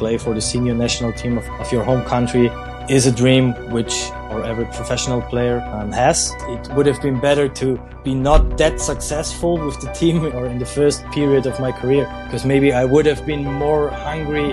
play for the senior national team of, of your home country is a dream which or every professional player um, has. It would have been better to be not that successful with the team or in the first period of my career because maybe I would have been more hungry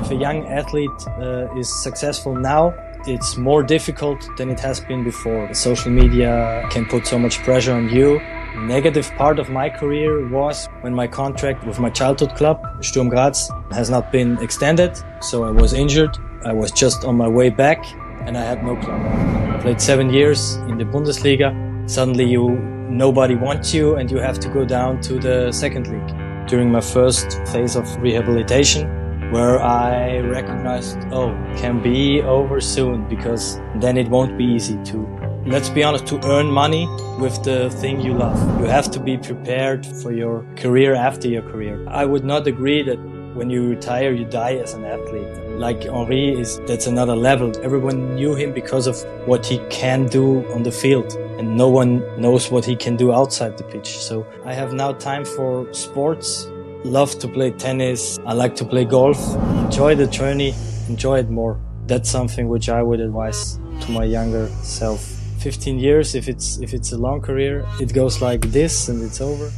if a young athlete uh, is successful now it's more difficult than it has been before. The social media can put so much pressure on you. Negative part of my career was when my contract with my childhood club, Sturm Graz, has not been extended. So I was injured. I was just on my way back and I had no club. I played seven years in the Bundesliga. Suddenly you, nobody wants you and you have to go down to the second league. During my first phase of rehabilitation, where I recognized, oh, can be over soon because then it won't be easy to, let's be honest, to earn money with the thing you love. You have to be prepared for your career after your career. I would not agree that when you retire, you die as an athlete. Like Henry is, that's another level. Everyone knew him because of what he can do on the field and no one knows what he can do outside the pitch. So I have now time for sports love to play tennis. I like to play golf. Enjoy the journey, enjoy it more. That's something which I would advise to my younger self. 15 years, if it's, if it's a long career, it goes like this and it's over.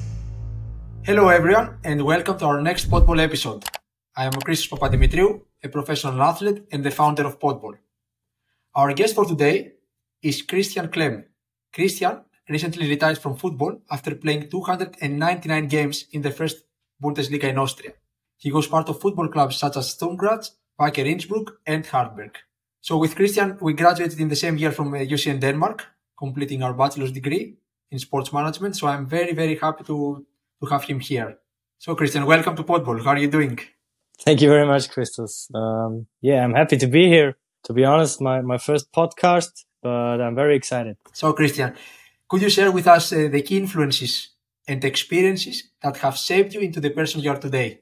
Hello everyone and welcome to our next Podball episode. I am Christos Papadimitriou, a professional athlete and the founder of Podball. Our guest for today is Christian Klem. Christian recently retired from football after playing 299 games in the first Bundesliga in Austria. He was part of football clubs such as Sturm Graz, Wacker Innsbruck, and Hartberg. So with Christian, we graduated in the same year from UCN uh, Denmark, completing our bachelor's degree in sports management. So I'm very, very happy to, to have him here. So Christian, welcome to Podball. How are you doing? Thank you very much, Christos. Um, yeah, I'm happy to be here. To be honest, my, my first podcast, but I'm very excited. So Christian, could you share with us uh, the key influences and experiences that have shaped you into the person you are today?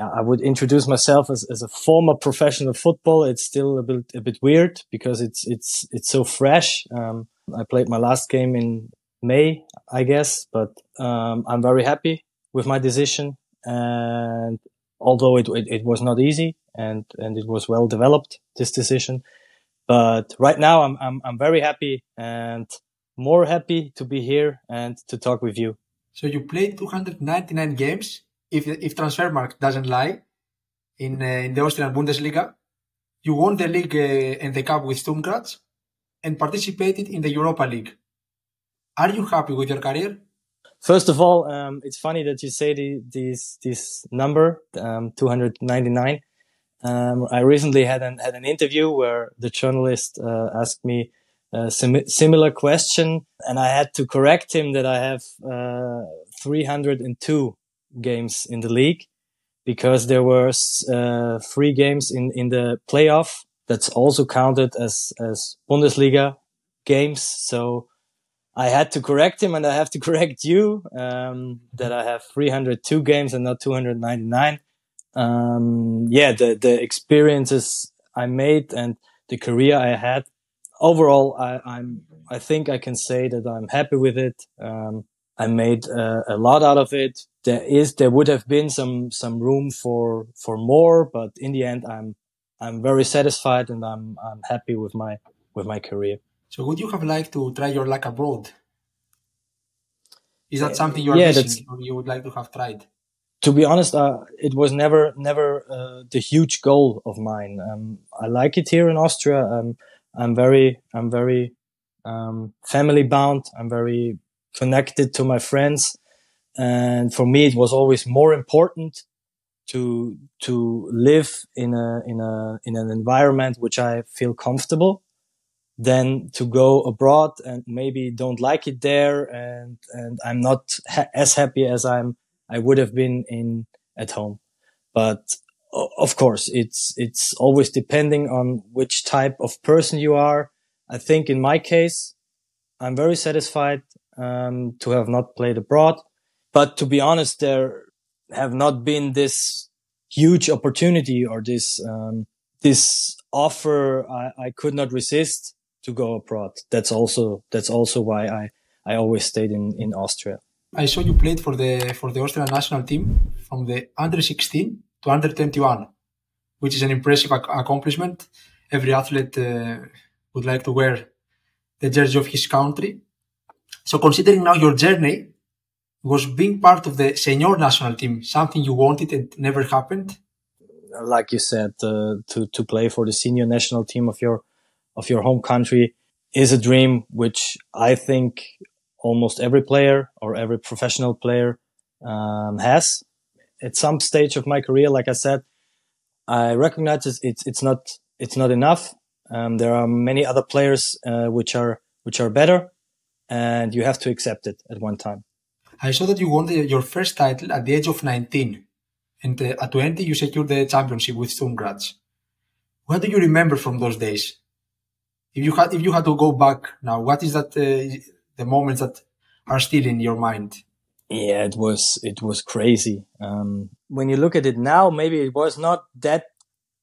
I would introduce myself as, as a former professional football. It's still a bit, a bit weird because it's, it's, it's so fresh. Um, I played my last game in May, I guess, but, um, I'm very happy with my decision. And although it, it, it was not easy and, and it was well developed, this decision, but right now I'm, I'm, I'm very happy and more happy to be here and to talk with you. So you played 299 games, if if Transfermarkt doesn't lie, in uh, in the Austrian Bundesliga. You won the league uh, and the cup with Sturm Graz, and participated in the Europa League. Are you happy with your career? First of all, um, it's funny that you say the, this this number, um, 299. Um, I recently had an had an interview where the journalist uh, asked me a sim- similar question, and I had to correct him that I have uh, 302 games in the league because there were uh, three games in in the playoff that's also counted as as Bundesliga games. So I had to correct him, and I have to correct you um, that I have 302 games and not 299. Um, yeah, the the experiences I made and the career I had overall, I, am I think I can say that I'm happy with it. Um, I made uh, a lot out of it. There is, there would have been some, some room for, for more, but in the end, I'm, I'm very satisfied and I'm, I'm happy with my, with my career. So would you have liked to try your luck abroad? Is that something you are yeah, missing or you would like to have tried? To be honest, uh, it was never, never, uh, the huge goal of mine. Um, I like it here in Austria. Um, I'm very, I'm very, um, family bound. I'm very connected to my friends. And for me, it was always more important to, to live in a, in a, in an environment which I feel comfortable than to go abroad and maybe don't like it there. And, and I'm not ha- as happy as I'm, I would have been in at home. But of course, it's, it's always depending on which type of person you are. I think in my case, I'm very satisfied, um, to have not played abroad. But to be honest, there have not been this huge opportunity or this, um, this offer I, I could not resist to go abroad. That's also, that's also why I, I always stayed in, in Austria. I saw you played for the, for the Austrian national team from the under 16 to under 21. which is an impressive ac- accomplishment. Every athlete uh, would like to wear the jersey of his country. So considering now your journey was being part of the senior national team, something you wanted and never happened? Like you said, uh, to, to play for the senior national team of your, of your home country is a dream, which I think almost every player or every professional player um, has. At some stage of my career, like I said, I recognize it's it's, it's not it's not enough. Um, there are many other players uh, which are which are better, and you have to accept it at one time. I saw that you won the, your first title at the age of 19, and uh, at 20 you secured the championship with Sturm Graz. What do you remember from those days? If you had if you had to go back now, what is that uh, the moments that are still in your mind? Yeah, it was it was crazy. Um, when you look at it now, maybe it was not that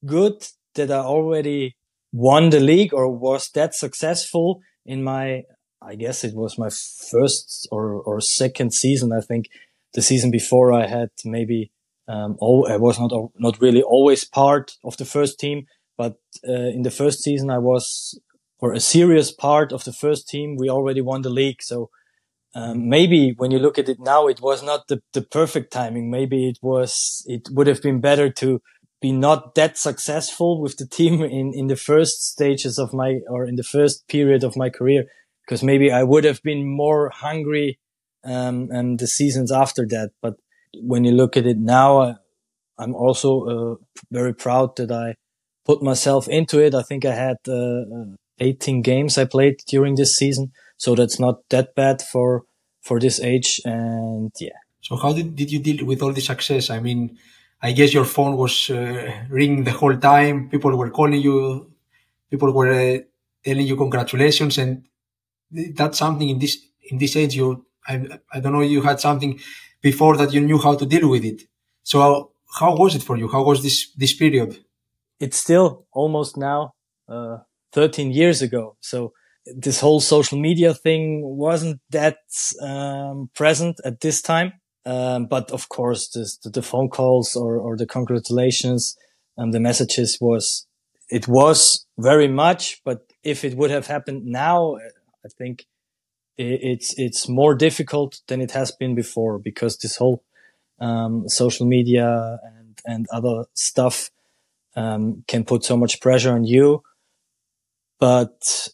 good that I already won the league or was that successful in my. I guess it was my first or or second season. I think the season before I had maybe um, oh, I was not not really always part of the first team, but uh, in the first season I was or a serious part of the first team. We already won the league, so um, maybe when you look at it now, it was not the, the perfect timing. Maybe it was, it would have been better to be not that successful with the team in, in the first stages of my, or in the first period of my career, because maybe I would have been more hungry, um, and the seasons after that. But when you look at it now, uh, I'm also, uh, very proud that I put myself into it. I think I had, uh, uh 18 games I played during this season so that's not that bad for for this age. And yeah. So how did, did you deal with all the success? I mean, I guess your phone was uh, ringing the whole time. People were calling you. People were uh, telling you congratulations, and that's something in this in this age. You, I, I don't know, you had something before that you knew how to deal with it. So how, was it for you? How was this this period? It's still almost now uh, 13 years ago. So this whole social media thing wasn't that um, present at this time. Um, but of course, this, the, the, phone calls or, or the congratulations and the messages was, it was very much. But if it would have happened now, I think it's, it's more difficult than it has been before because this whole, um, social media and, and other stuff, um, can put so much pressure on you. But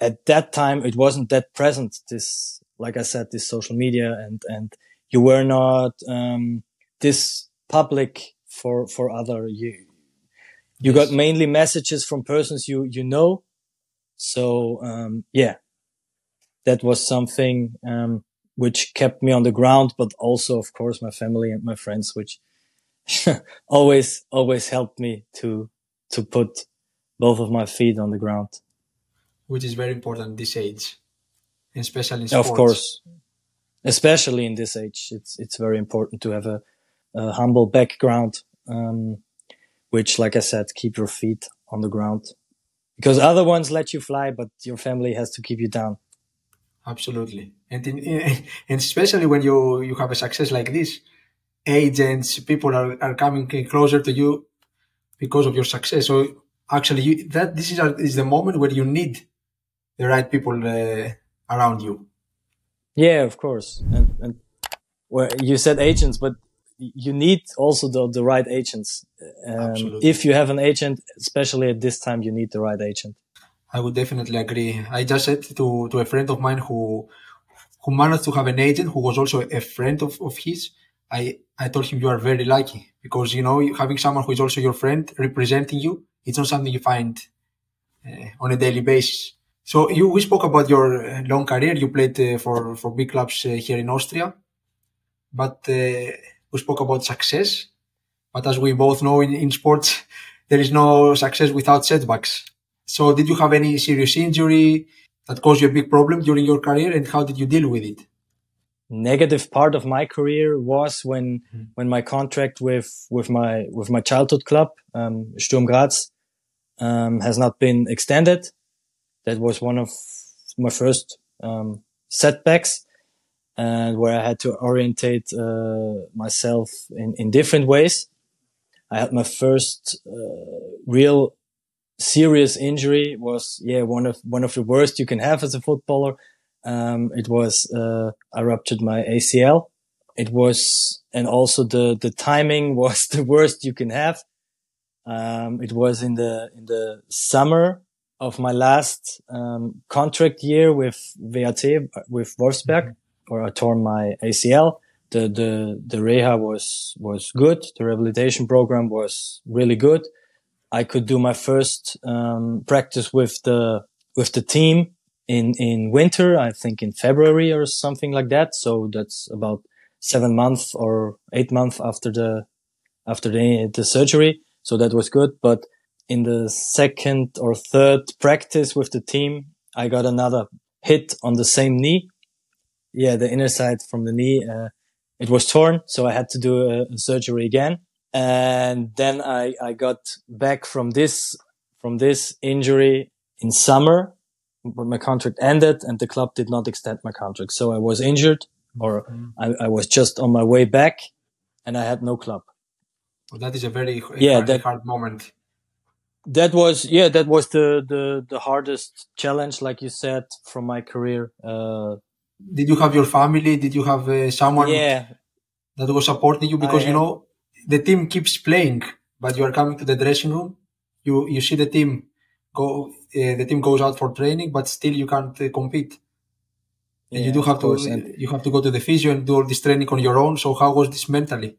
at that time it wasn't that present. This, like I said, this social media and and you were not um, this public for for other you. You yes. got mainly messages from persons you you know. So um, yeah, that was something um, which kept me on the ground, but also, of course, my family and my friends, which always always helped me to to put both of my feet on the ground which is very important this age, especially in sports. Of course, especially in this age, it's it's very important to have a, a humble background, um, which, like I said, keep your feet on the ground, because other ones let you fly, but your family has to keep you down. Absolutely, and in, and especially when you you have a success like this, agents, people are, are coming closer to you because of your success. So actually, you, that this is, a, is the moment where you need the right people uh, around you. Yeah, of course. And, and well, you said agents, but you need also the, the right agents. Um, if you have an agent, especially at this time, you need the right agent. I would definitely agree. I just said to, to a friend of mine who who managed to have an agent who was also a friend of, of his. I, I told him you are very lucky because, you know, having someone who is also your friend representing you, it's not something you find uh, on a daily basis. So you we spoke about your uh, long career. You played uh, for for big clubs uh, here in Austria, but uh, we spoke about success. But as we both know in, in sports, there is no success without setbacks. So did you have any serious injury that caused you a big problem during your career, and how did you deal with it? Negative part of my career was when mm. when my contract with with my with my childhood club um, Sturm Graz um, has not been extended that was one of my first um, setbacks and where I had to orientate uh, myself in, in different ways. I had my first uh, real serious injury. Was yeah one of one of the worst you can have as a footballer. Um, it was uh, I ruptured my ACL. It was and also the the timing was the worst you can have. Um, it was in the in the summer of my last um, contract year with WAC with Wolfsberg, mm-hmm. where I tore my ACL. The the the reha was was good. The rehabilitation program was really good. I could do my first um, practice with the with the team in in winter. I think in February or something like that. So that's about seven months or eight months after the after the the surgery. So that was good. But in the second or third practice with the team, I got another hit on the same knee. Yeah, the inner side from the knee, uh, it was torn. So I had to do a, a surgery again. And then I, I got back from this, from this injury in summer, but my contract ended and the club did not extend my contract. So I was injured or mm-hmm. I, I was just on my way back and I had no club. Well, that is a very yeah, hard, that, hard moment that was yeah that was the the the hardest challenge like you said from my career uh did you have your family did you have uh, someone yeah that was supporting you because I you know the team keeps playing but you are coming to the dressing room you you see the team go uh, the team goes out for training but still you can't uh, compete and yeah, you do have to and you have to go to the physio and do all this training on your own so how was this mentally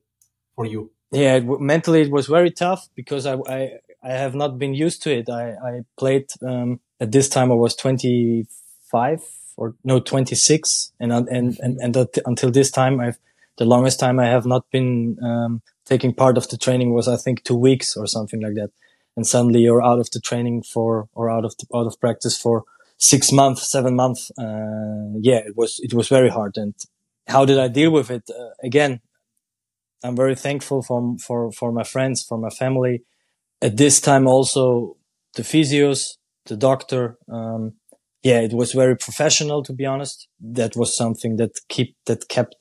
for you yeah it, mentally it was very tough because I, I I have not been used to it. I, I played, um, at this time I was 25 or no, 26. And, and, and, and until this time, I've, the longest time I have not been, um, taking part of the training was, I think, two weeks or something like that. And suddenly you're out of the training for, or out of, the, out of practice for six months, seven months. Uh, yeah, it was, it was very hard. And how did I deal with it? Uh, again, I'm very thankful for, for, for my friends, for my family, at this time also the physios, the doctor, um, yeah, it was very professional to be honest. That was something that keep that kept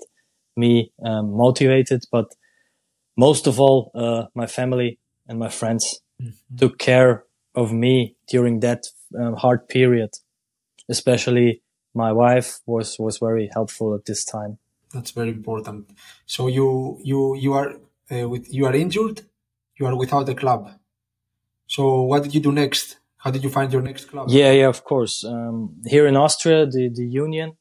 me um, motivated. But most of all, uh, my family and my friends mm-hmm. took care of me during that um, hard period. Especially my wife was was very helpful at this time. That's very important. So you you you are uh, with you are injured. You are without the club. So what did you do next? How did you find your next club? Yeah, yeah, of course. Um, here in Austria, the, the union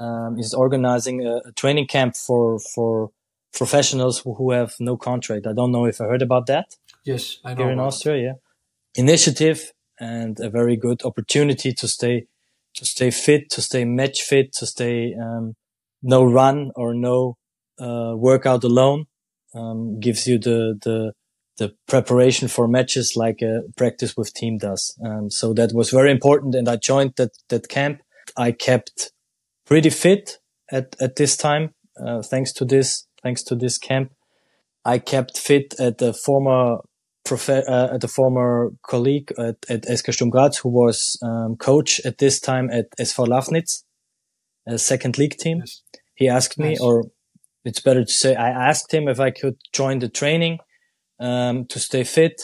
um, is organizing a, a, training camp for for professionals who, have no contract. I don't know if I heard about that. Yes, I know. Here in Austria, yeah. Initiative and a very good opportunity to stay to stay fit, to stay match fit, to stay um, no run or no uh, workout alone. Um, gives you the the the preparation for matches like a practice with team does. Um, so that was very important. And I joined that, that camp. I kept pretty fit at, at this time, uh, thanks to this, thanks to this camp. I kept fit at the former prof- uh, at the former colleague at, at SK Sturm Graz, who was um, coach at this time at SV Lafnitz, a second league team. Yes. He asked me, or it's better to say, I asked him if I could join the training um, to stay fit.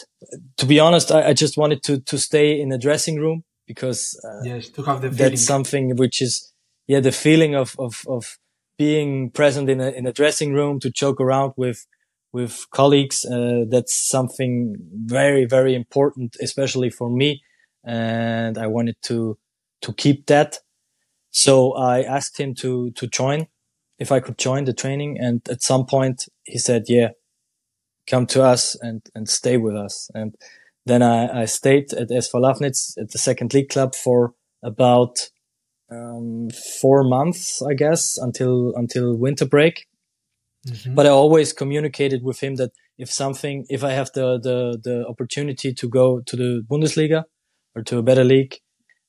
To be honest, I, I, just wanted to to stay in the dressing room because uh, yes, to have the that's something which is yeah the feeling of of of being present in a in a dressing room to joke around with with colleagues. Uh, that's something very very important, especially for me, and I wanted to to keep that. So I asked him to to join if I could join the training, and at some point he said, "Yeah, come to us and, and stay with us. And then I, I stayed at SV Lafnitz at the second league club for about um, four months, I guess, until until winter break. Mm-hmm. But I always communicated with him that if something, if I have the, the the opportunity to go to the Bundesliga or to a better league,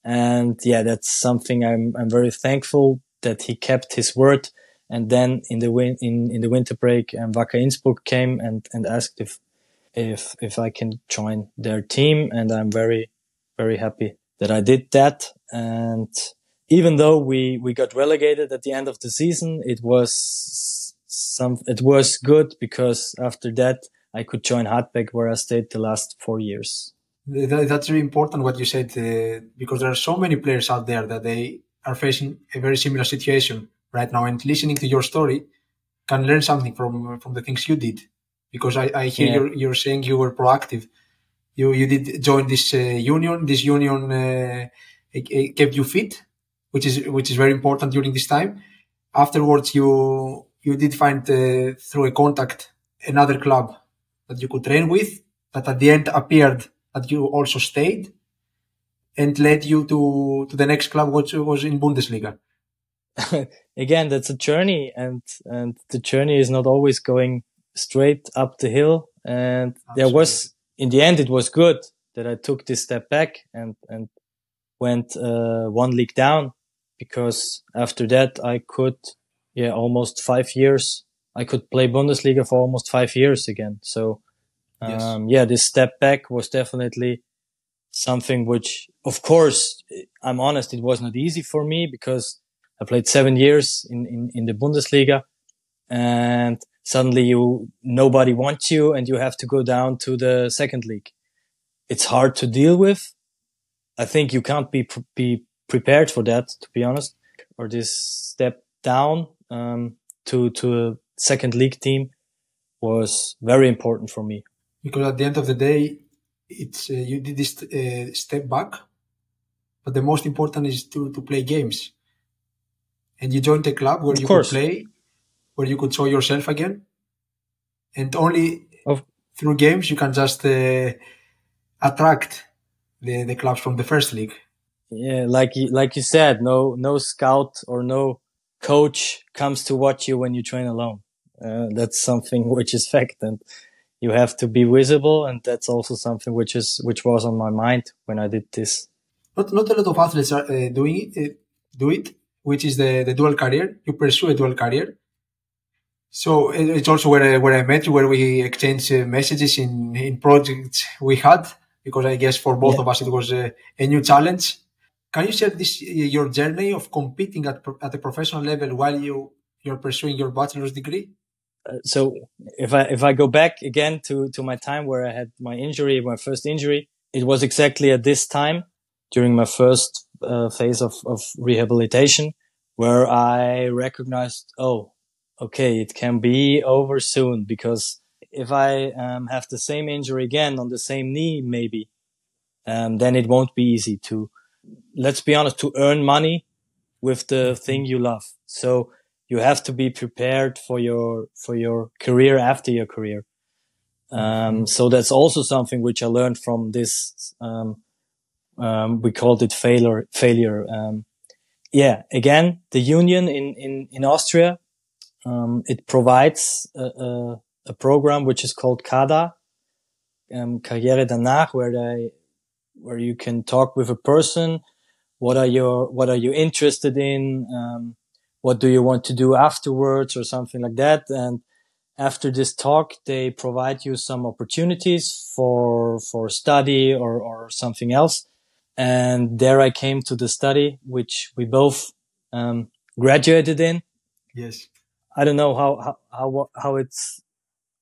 and yeah, that's something I'm I'm very thankful that he kept his word and then in the win in, in the winter break, um, Wacker Innsbruck came and, and asked if if if I can join their team, and I'm very very happy that I did that. And even though we we got relegated at the end of the season, it was some it was good because after that I could join Hartberg where I stayed the last four years. That's really important what you said uh, because there are so many players out there that they are facing a very similar situation right now, and listening to your story can learn something from from the things you did. Because I, I hear yeah. you're, you're saying you were proactive. You you did join this uh, union. This union uh, kept you fit, which is which is very important during this time. Afterwards, you you did find uh, through a contact another club that you could train with. That at the end appeared that you also stayed and led you to, to the next club, which was in Bundesliga. Again, that's a journey and, and the journey is not always going straight up the hill. And Absolutely. there was, in the end, it was good that I took this step back and, and went, uh, one league down because after that I could, yeah, almost five years. I could play Bundesliga for almost five years again. So, um, yes. yeah, this step back was definitely something which, of course, I'm honest, it was not easy for me because I played seven years in, in, in the Bundesliga and suddenly you, nobody wants you and you have to go down to the second league. It's hard to deal with. I think you can't be, be prepared for that, to be honest, or this step down, um, to, to a second league team was very important for me because at the end of the day, it's uh, you did this uh, step back, but the most important is to to play games. And you joined a club where of you course. could play, where you could show yourself again, and only of- through games you can just uh, attract the the clubs from the first league. Yeah, like like you said, no no scout or no coach comes to watch you when you train alone. Uh, that's something which is fact and you have to be visible and that's also something which is which was on my mind when i did this not not a lot of athletes are uh, doing it uh, do it which is the the dual career you pursue a dual career so it's also where I, where I met you, where we exchanged uh, messages in in projects we had, because I guess for both yeah. of us it was a, new challenge. Can you share this your journey of competing at at a professional level while you you're pursuing your bachelor's degree? Uh, so if I if I go back again to to my time where I had my injury, my first injury, it was exactly at this time during my first uh, phase of of rehabilitation where I recognized, oh, okay, it can be over soon because if I um, have the same injury again on the same knee, maybe, um, then it won't be easy to, let's be honest, to earn money with the thing you love. So you have to be prepared for your for your career after your career. Um, so that's also something which I learned from this. Um, um, we called it failure. Failure. Um, yeah. Again, the union in in in Austria, um, it provides a, a, a, program which is called KADA, um, Karriere danach, where they where you can talk with a person. What are your What are you interested in? Um, what do you want to do afterwards or something like that. And after this talk, they provide you some opportunities for, for study or, or something else. And there I came to the study, which we both, um, graduated in. Yes. I don't know how, how, how, how it's,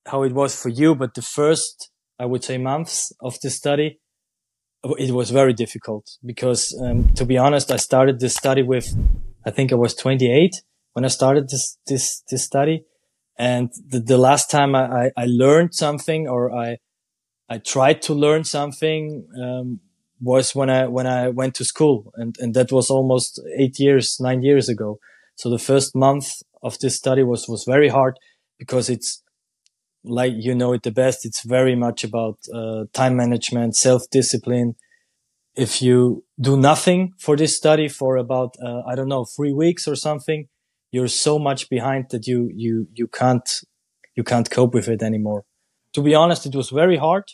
how it was for you, but the first, I would say months of the study, it was very difficult because, um, to be honest, I started this study with I think I was 28 when I started this, this, this study. And the, the last time I, I, I, learned something or I, I tried to learn something, um, was when I, when I went to school and, and that was almost eight years, nine years ago. So the first month of this study was, was very hard because it's like, you know it the best. It's very much about, uh, time management, self discipline, if you do nothing for this study for about uh, I don't know three weeks or something, you're so much behind that you you you can't you can't cope with it anymore. To be honest, it was very hard,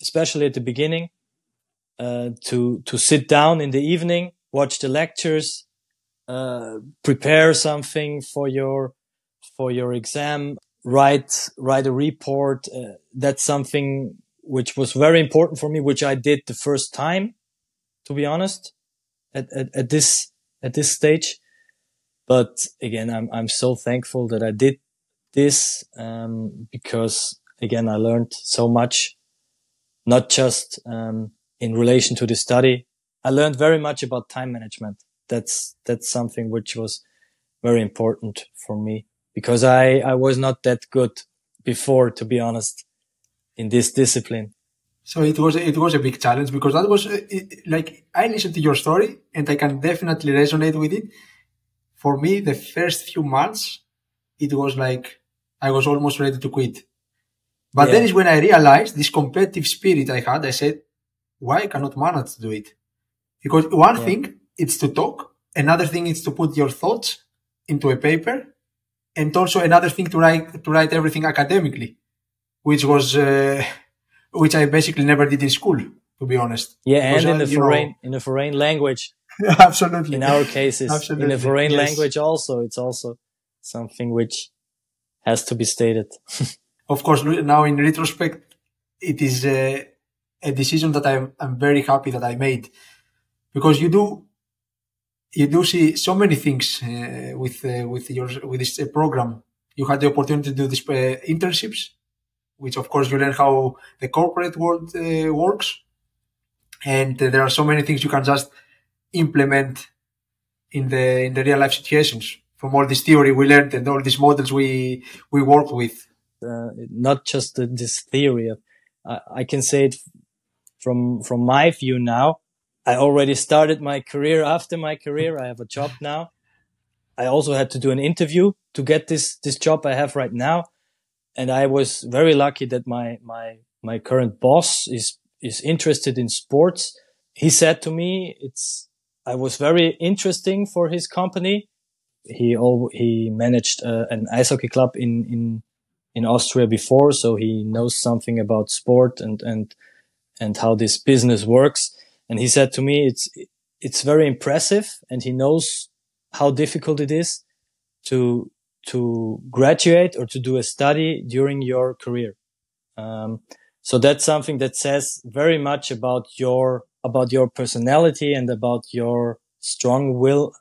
especially at the beginning, uh, to to sit down in the evening, watch the lectures, uh, prepare something for your for your exam, write write a report. Uh, that's something which was very important for me, which I did the first time to be honest, at, at, at this, at this stage. But again, I'm, I'm so thankful that I did this, um, because again, I learned so much, not just um, in relation to the study. I learned very much about time management. That's that's something which was very important for me because I I was not that good before, to be honest, in this discipline. So it was it was a big challenge because that was uh, it, like I listened to your story and I can definitely resonate with it. For me, the first few months, it was like I was almost ready to quit. But yeah. then is when I realized this competitive spirit I had. I said, why I cannot manage to do it? Because one yeah. thing it's to talk, another thing is to put your thoughts into a paper, and also another thing to write to write everything academically, which was uh, which I basically never did in school, to be honest. Yeah, because, and in the foreign know, in a foreign language. absolutely. In our cases, absolutely. in a foreign yes. language, also it's also something which has to be stated. of course, now in retrospect, it is a, a decision that I'm, I'm very happy that I made because you do you do see so many things uh, with uh, with your with this uh, program. You had the opportunity to do these uh, internships, which of course you learn how the corporate world uh, works, and there are so many things you can just implement in the in the real life situations from all this theory we learned and all these models we we work with. not just this theory. I, I can say it from from my view now I already started my career after my career. I have a job now. I also had to do an interview to get this, this job I have right now. And I was very lucky that my, my, my current boss is, is interested in sports. He said to me, it's, I was very interesting for his company. He, all, he managed uh, an ice hockey club in, in, in Austria before. So he knows something about sport and, and, and how this business works and he said to me, it's, it's very impressive and he knows how difficult it is to, to graduate or to do a study during your career. Um, so that's something that says very much about your, about your personality and about your strong will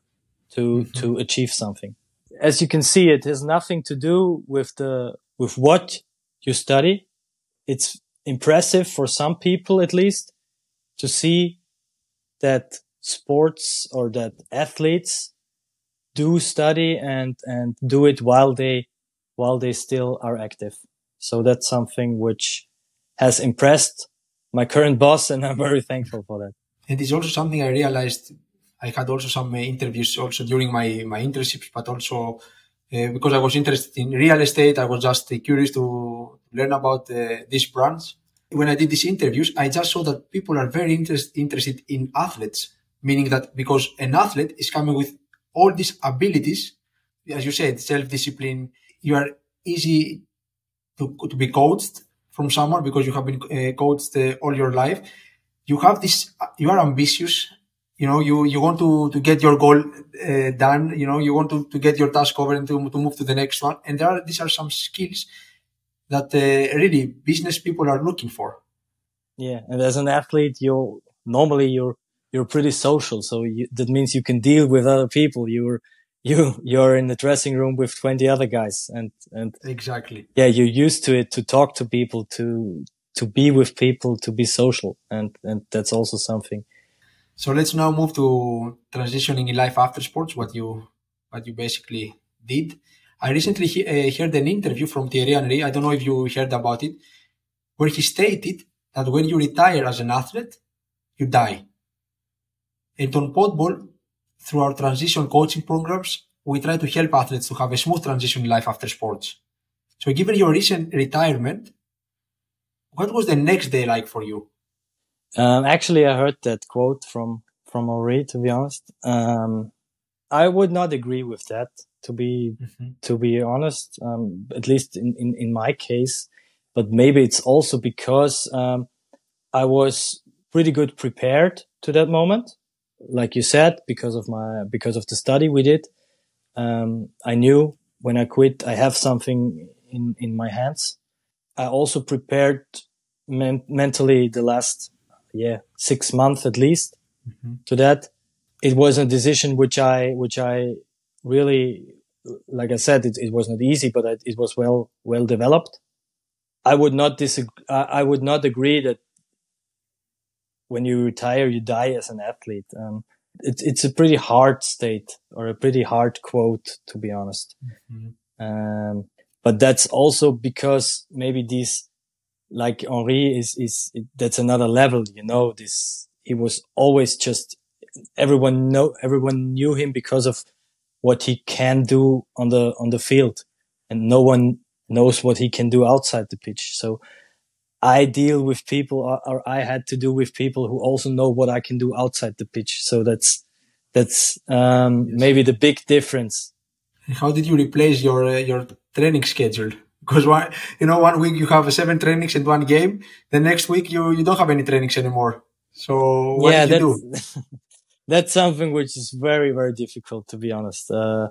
to, mm-hmm. to achieve something. As you can see, it has nothing to do with the, with what you study. It's impressive for some people, at least, to see that sports or that athletes do study and, and do it while they, while they still are active. So that's something which has impressed my current boss and I'm very thankful for that. It is also something I realized. I had also some uh, interviews also during my, my internships, but also uh, because I was interested in real estate, I was just uh, curious to learn about uh, this branch when I did these interviews, I just saw that people are very interest, interested in athletes, meaning that because an athlete is coming with all these abilities, as you said, self-discipline, you are easy to, to be coached from someone because you have been uh, coached uh, all your life. You have this, you are ambitious. You know, you, you want to, to get your goal uh, done. You know, you want to, to get your task over and to, to move to the next one. And there are, these are some skills that uh, really business people are looking for. Yeah, and as an athlete, you're normally you're you're pretty social, so you, that means you can deal with other people. You're you you're in the dressing room with 20 other guys and and exactly yeah you're used to it to talk to people to to be with people to be social and and that's also something so let's now move to transitioning in life after sports what you what you basically did I recently he, uh, heard an interview from Thierry Henry. I don't know if you heard about it, where he stated that when you retire as an athlete, you die. And on Podball, through our transition coaching programs, we try to help athletes to have a smooth transition in life after sports. So given your recent retirement, what was the next day like for you? Um, actually, I heard that quote from, from Henry, to be honest. Um, I would not agree with that to be mm-hmm. to be honest um, at least in, in in my case but maybe it's also because um, i was pretty good prepared to that moment like you said because of my because of the study we did um, i knew when i quit i have something in in my hands i also prepared men- mentally the last yeah six months at least mm-hmm. to that it was a decision which i which i really, like I said, it, it was not easy, but it, it was well well developed. I would not disagree. I would not agree that when you retire, you die as an athlete. Um, it, it's a pretty hard state or a pretty hard quote, to be honest. Mm-hmm. Um, but that's also because maybe these, like Henry is, is, that's another level, you know, this, he was always just, everyone know, everyone knew him because of what he can do on the, on the field and no one knows what he can do outside the pitch. So I deal with people or, or, I had to do with people who also know what I can do outside the pitch. So that's, that's, um, yes. maybe the big difference. How did you replace your, uh, your training schedule? Because one, you know, one week you have seven trainings and one game. The next week you, you don't have any trainings anymore. So what yeah, did you do? that's something which is very, very difficult to be honest. Uh,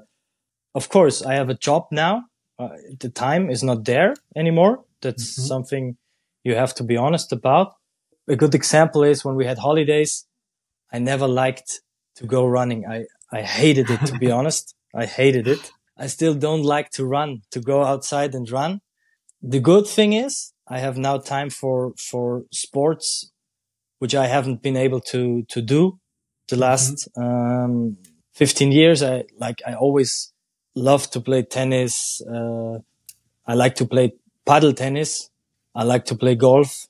of course, I have a job now. Uh, the time is not there anymore. That's mm-hmm. something you have to be honest about. A good example is when we had holidays, I never liked to go running. I, I hated it, to be honest. I hated it. I still don't like to run, to go outside and run. The good thing is I have now time for, for sports, which I haven't been able to, to do the last, mm-hmm. um, 15 years. I like, I always love to play tennis. Uh, I like to play paddle tennis. I like to play golf.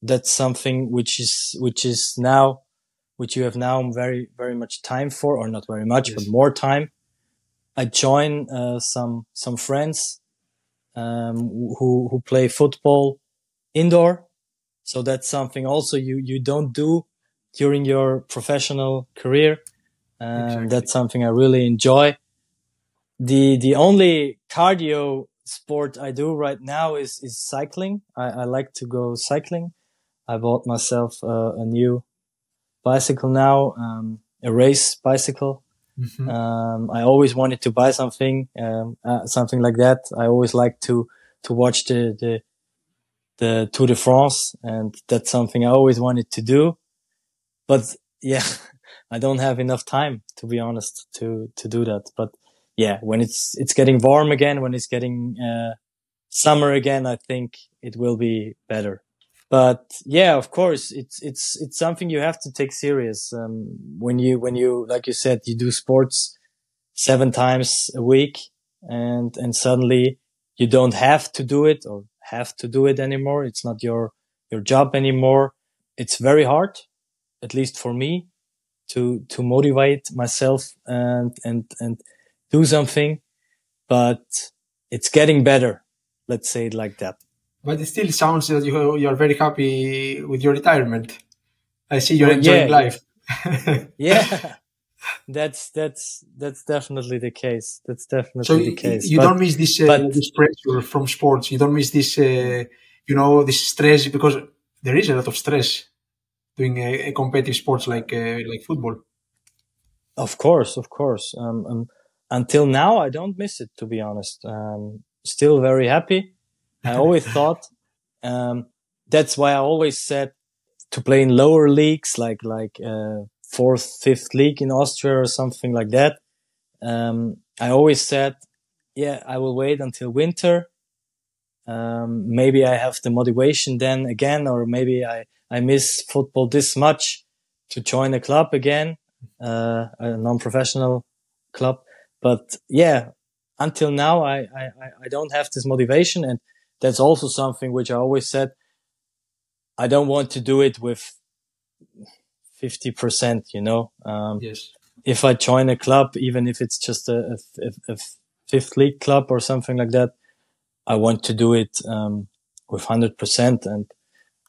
That's something which is, which is now, which you have now very, very much time for, or not very much, yes. but more time. I join, uh, some, some friends, um, who, who play football indoor. So that's something also you, you don't do during your professional career. Um, exactly. that's something I really enjoy. The, the only cardio sport I do right now is is cycling. I, I like to go cycling. I bought myself uh, a new bicycle now, um, a race bicycle. Mm-hmm. Um, I always wanted to buy something, um, uh, something like that. I always like to to watch the the the Tour de France, and that's something I always wanted to do. But yeah, I don't have enough time to be honest to to do that. But yeah, when it's it's getting warm again, when it's getting uh, summer again, I think it will be better. But yeah, of course, it's it's it's something you have to take serious. Um, when you when you like you said, you do sports seven times a week, and and suddenly you don't have to do it or have to do it anymore. It's not your your job anymore. It's very hard, at least for me, to to motivate myself and and and do something, but it's getting better. Let's say it like that. But it still sounds that you, you are very happy with your retirement. I see you're well, enjoying yeah, life. yeah. That's that's that's definitely the case. That's definitely so the case. You but, don't miss this uh, but, this pressure from sports. You don't miss this, uh, you know, this stress because there is a lot of stress doing a, a competitive sports like uh, like football. Of course, of course. Um, um, until now, I don't miss it, to be honest. Um, still very happy. I always thought, um, that's why I always said to play in lower leagues, like, like, uh, fourth, fifth league in Austria or something like that. Um, I always said, yeah, I will wait until winter. Um, maybe I have the motivation then again, or maybe I, I miss football this much to join a club again, uh, a non-professional club. But yeah, until now, I, I, I don't have this motivation. And that's also something which I always said. I don't want to do it with 50%, you know? Um, yes. If I join a club, even if it's just a, a, a, fifth league club or something like that, I want to do it, um, with 100%. And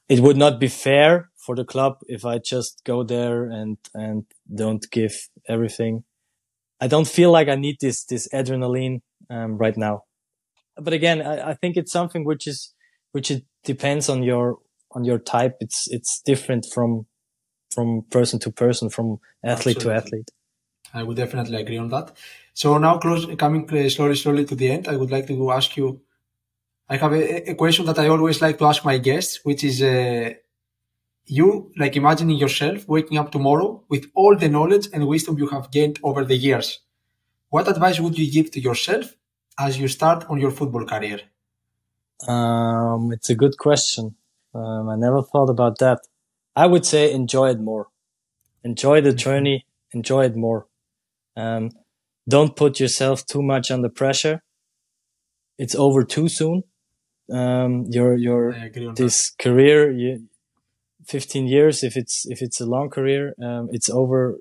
it would not be fair for the club if I just go there and, and don't give everything. I don't feel like I need this this adrenaline um, right now. But again, I, I, think it's something which is which it depends on your on your type. It's it's different from from person to person, from athlete Absolutely. to athlete. I would definitely agree on that. So now, close coming slowly slowly to the end, I would like to ask you. I have a, a question that I always like to ask my guests, which is. Uh, you like imagining yourself waking up tomorrow with all the knowledge and wisdom you have gained over the years. What advice would you give to yourself as you start on your football career? Um, it's a good question. Um, I never thought about that. I would say enjoy it more. Enjoy the journey. Enjoy it more. Um, don't put yourself too much under pressure. It's over too soon. Um, your your this that. career, you, 15 years. If it's if it's a long career, um, it's over.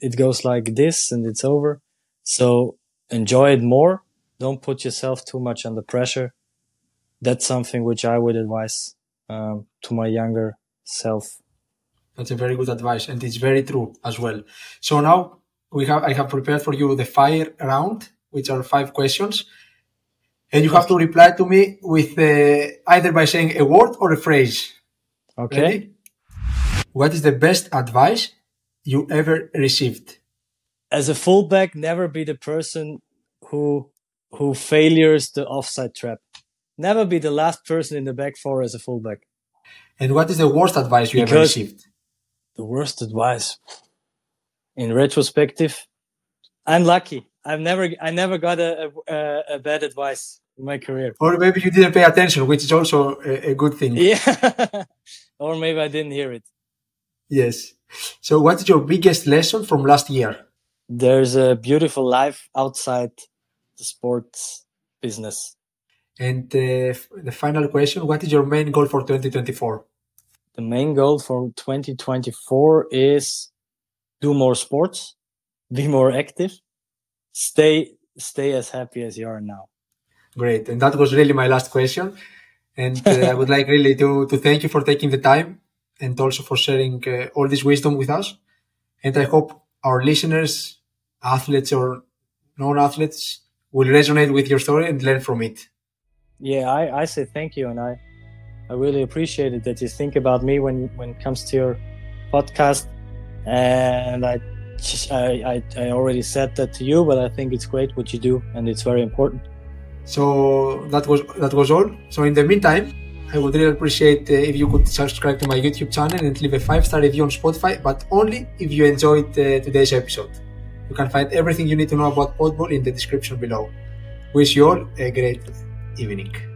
It goes like this, and it's over. So enjoy it more. Don't put yourself too much under pressure. That's something which I would advise um, to my younger self. That's a very good advice, and it's very true as well. So now we have I have prepared for you the fire round, which are five questions, and you have to reply to me with uh, either by saying a word or a phrase. Okay. Ready? What is the best advice you ever received? As a fullback, never be the person who who failures the offside trap. Never be the last person in the back four as a fullback. And what is the worst advice you because ever received? The worst advice. In retrospective, I'm lucky. I've never I never got a, a, a bad advice my career. Or maybe you didn't pay attention, which is also a, a good thing. Yeah. or maybe I didn't hear it. Yes. So what is your biggest lesson from last year? There's a beautiful life outside the sports business. And uh, the final question, what is your main goal for 2024? The main goal for 2024 is do more sports, be more active, stay stay as happy as you are now. Great. And that was really my last question. And uh, I would like really to, to thank you for taking the time and also for sharing uh, all this wisdom with us. And I hope our listeners, athletes or non-athletes, will resonate with your story and learn from it. Yeah, I, I say thank you, and I I really appreciate it that you think about me when when it comes to your podcast. And I I, I already said that to you, but I think it's great what you do, and it's very important. So that was that was all. So in the meantime, I would really appreciate uh, if you could subscribe to my YouTube channel and leave a five star review on Spotify, but only if you enjoyed uh, today's episode. You can find everything you need to know about Podball in the description below. Wish you all a great evening.